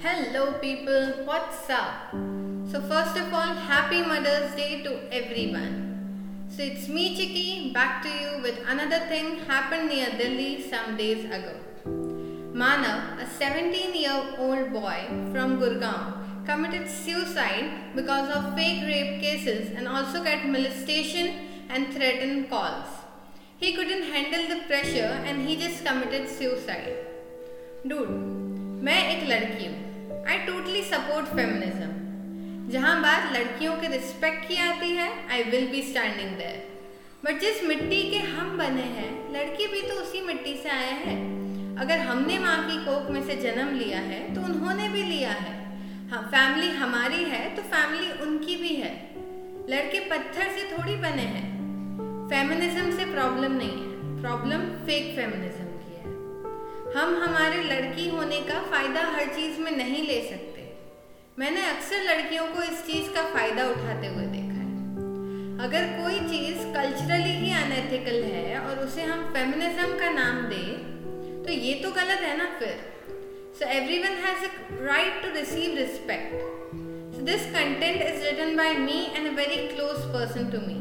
Hello, people, what's up? So, first of all, happy Mother's Day to everyone. So, it's me, Chiki, back to you with another thing happened near Delhi some days ago. Manav, a 17 year old boy from Gurgaon, committed suicide because of fake rape cases and also got molestation and threatened calls. He couldn't handle the pressure and he just committed suicide. Dude, मैं एक लड़की हूँ I totally support feminism जहाँ बात लड़कियों के respect की आती है I will be standing there but जिस मिट्टी के हम बने हैं, लड़की भी तो उसी मिट्टी से आए हैं। अगर हमने माँ की कोख में से जन्म लिया है तो उन्होंने भी लिया है। हाँ फैमिली हमारी है तो फैमिली उनकी भी है। लड़के पत्थर से थोड़ी बने हैं। फेमिनिज्म से प्रॉब्लम नहीं है। प्रॉब्लम फेक फेमिनिज्म हम हमारे लड़की होने का फ़ायदा हर चीज़ में नहीं ले सकते। मैंने अक्सर लड़कियों को इस चीज़ का फ़ायदा उठाते हुए देखा है। अगर कोई चीज़ कल्चरली ही अनएथिकल है और उसे हम फेमिनिज्म का नाम दें तो ये तो गलत है ना फिर? So everyone has a right to receive respect so this content is written by me and a very close person to me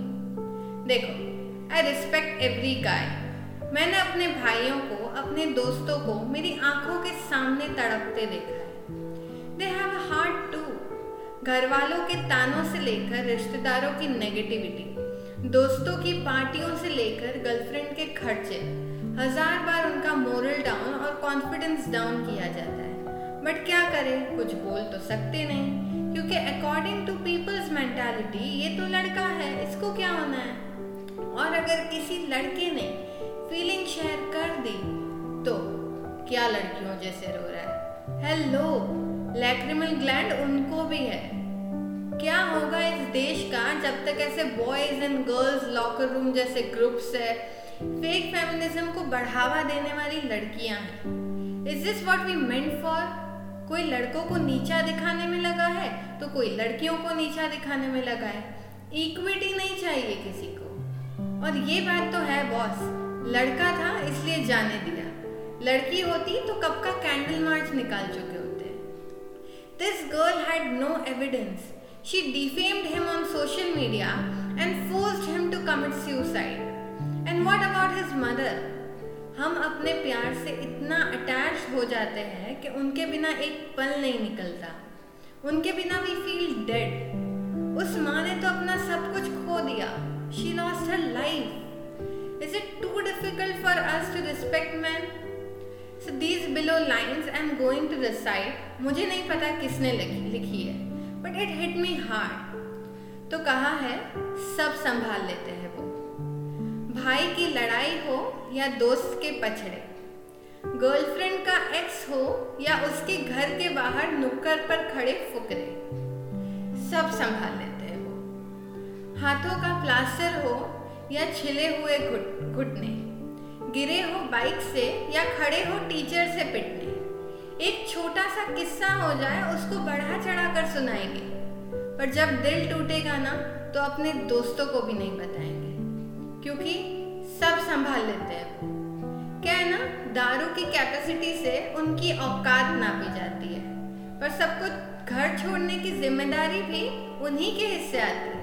देखो आई रिस्पेक्ट एवरी गाय मैंने अपने भाइयों को, अपने दोस्तों को मेरी आँखों के सामने तड़पते देखा है। दे हैव हार्ट टू घर वालों के तानों से लेकर रिश्तेदारों की नेगेटिविटी दोस्तों की पार्टियों से लेकर गर्लफ्रेंड के खर्चे, हज़ार बार उनका मोरल डाउन और कॉन्फिडेंस डाउन किया जाता है। बट क्या करें? कुछ बोल तो सकते नहीं, क्योंकि अकॉर्डिंग टू पीपल्स मेंटालिटी ये तो लड़का है, इसको क्या होना है? और अगर किसी लड़के ने फीलिंग शेयर कर दी। तो क्या लड़कियों जैसे रो रहा है? हेलो लैक्रिमल ग्लैंड उनको भी है। क्या होगा इस देश का जब तक ऐसे boys and girls locker room जैसे ग्रुप्स है? फेक फेमिनिज्म को बढ़ावा देने वाली लड़कियाँ हैं। Is this what we meant for कोई लड़कों को नीचा दिखाने में लगा है? तो कोई लड़कियों को नीचा दिखाने में लगा है। इक्विटी नहीं चाहिए किसी को। और ये बात तो है बॉस लड़का था, इसलिए जाने दिया। लड़की होती तो कब का कैंडल मार्च निकाल चुके होते। This girl had no evidence she defamed him on social media and forced him to commit suicide and what about his mother हम अपने प्यार से इतना अटैच हो जाते हैं कि उनके बिना एक पल नहीं निकलता। उनके बिना वी फील डेड उस माँ ने तो अपना सब कुछ खो दिया। She lost her life Is it too difficult for us to respect men? So these below lines I am going to recite. मुझे नहीं पता किसने लिखी, है but it hit me hard तो कहा है? सब संभाल लेते हैं वो। भाई की लड़ाई हो या दोस्त के पछड़े? गर्लफ्रेंड का एक्स हो या उसके घर के बाहर नुक्कड़ पर खड़े फुकरे? सब संभाल लेते हैं वो। हाथों का प्लास्टर हो या छिले हुए घुटने। गिरे हो बाइक से या खड़े हो टीचर से पिटने। एक छोटा सा किस्सा हो जाए, उसको बढ़ा चढ़ा कर सुनाएँगे। पर जब दिल टूटेगा ना तो अपने दोस्तों को भी नहीं बताएँगे। क्योंकि सब संभाल लेते हैं क्या है ना, दारू की कैपेसिटी से उनकी औकात नापी जाती है। पर सबको घर छोड़ने की ज़िम्मेदारी भी उन्हीं के हिस्से आती है।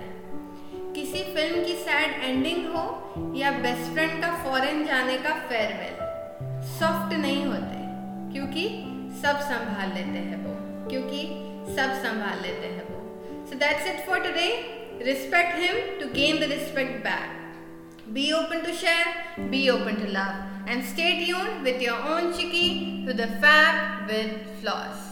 किसी फ़िल्म की सैड एंडिंग हो या बेस्ट फ्रेंड का फॉरेन जाने का फेयरवेल सॉफ्ट नहीं होते, क्योंकि सब संभाल लेते हैं वो, क्योंकि सब संभाल लेते हैं वो। So that's it for today respect him to gain the respect back be open to share be open to love and stay tuned with your own Chiki to the Fab with Floss.